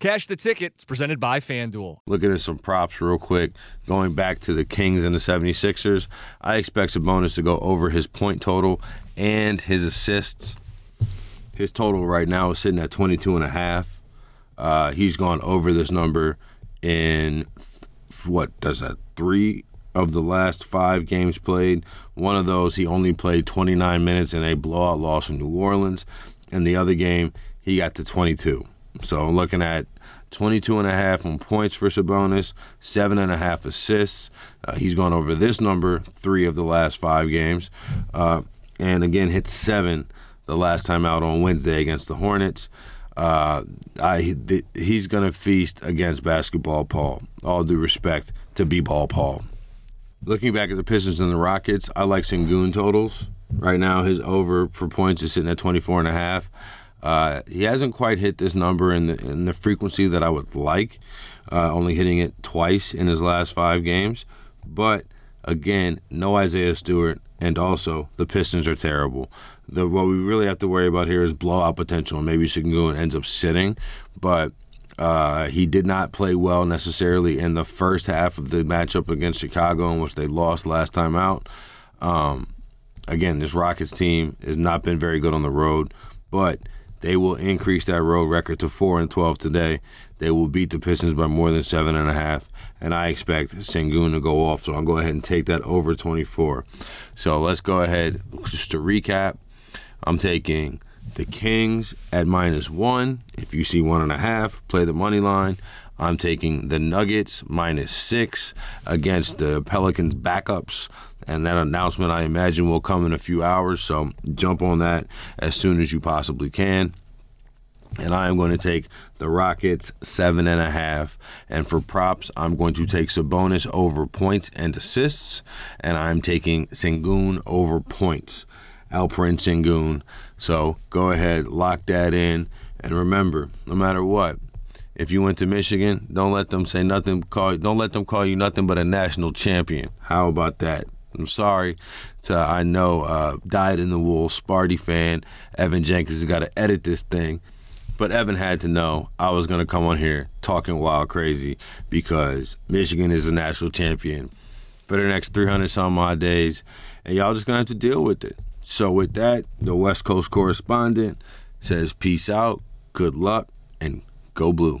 Cash the ticket. It's presented by FanDuel. Looking at some props real quick. Going back to the Kings and the 76ers, I expect Sabonis to go over his point total and his assists. His total right now is sitting at 22 and a half. Uh, he's gone over this number in th- what does that three of the last five games played. One of those he only played 29 minutes in a blowout loss in New Orleans, and the other game he got to 22. So I'm looking at 22 and a half on points for Sabonis, seven and a half assists. Uh, he's gone over this number three of the last five games, uh, and again hit seven the last time out on Wednesday against the Hornets. Uh, I th- he's gonna feast against basketball Paul. All due respect to B-ball Paul. Looking back at the Pistons and the Rockets, I like Sengun totals. Right now, his over for points is sitting at 24 and a half. Uh, he hasn't quite hit this number in the in the frequency that I would like, uh, only hitting it twice in his last five games. But again, no Isaiah Stewart, and also the Pistons are terrible. The what we really have to worry about here is blowout potential. Maybe Sengun ends up sitting, but uh, he did not play well necessarily in the first half of the matchup against Chicago, in which they lost last time out. Um, again, this Rockets team has not been very good on the road, but they will increase that road record to four and twelve today. They will beat the Pistons by more than seven and a half, and I expect Sengun to go off. So I'll go ahead and take that over twenty four. So let's go ahead just to recap. I'm taking the Kings at minus one. If you see one and a half, play the money line. I'm taking the Nuggets minus six against the Pelicans backups. And that announcement, I imagine, will come in a few hours. So jump on that as soon as you possibly can. And I am going to take the Rockets seven and a half. And for props, I'm going to take Sabonis over points and assists. And I'm taking Sengun over points. Alperen Sengun. So go ahead, lock that in. And remember, no matter what, if you went to Michigan, don't let them say nothing. Call don't let them call you nothing but a national champion. How about that? I'm sorry to I know uh, dyed in the wool Sparty fan Evan Jenkins got to edit this thing, but Evan had to know I was gonna come on here talking wild crazy because Michigan is a national champion for the next 300 some odd days, and y'all just gonna have to deal with it. So with that, the West Coast correspondent says peace out, good luck, and go blue.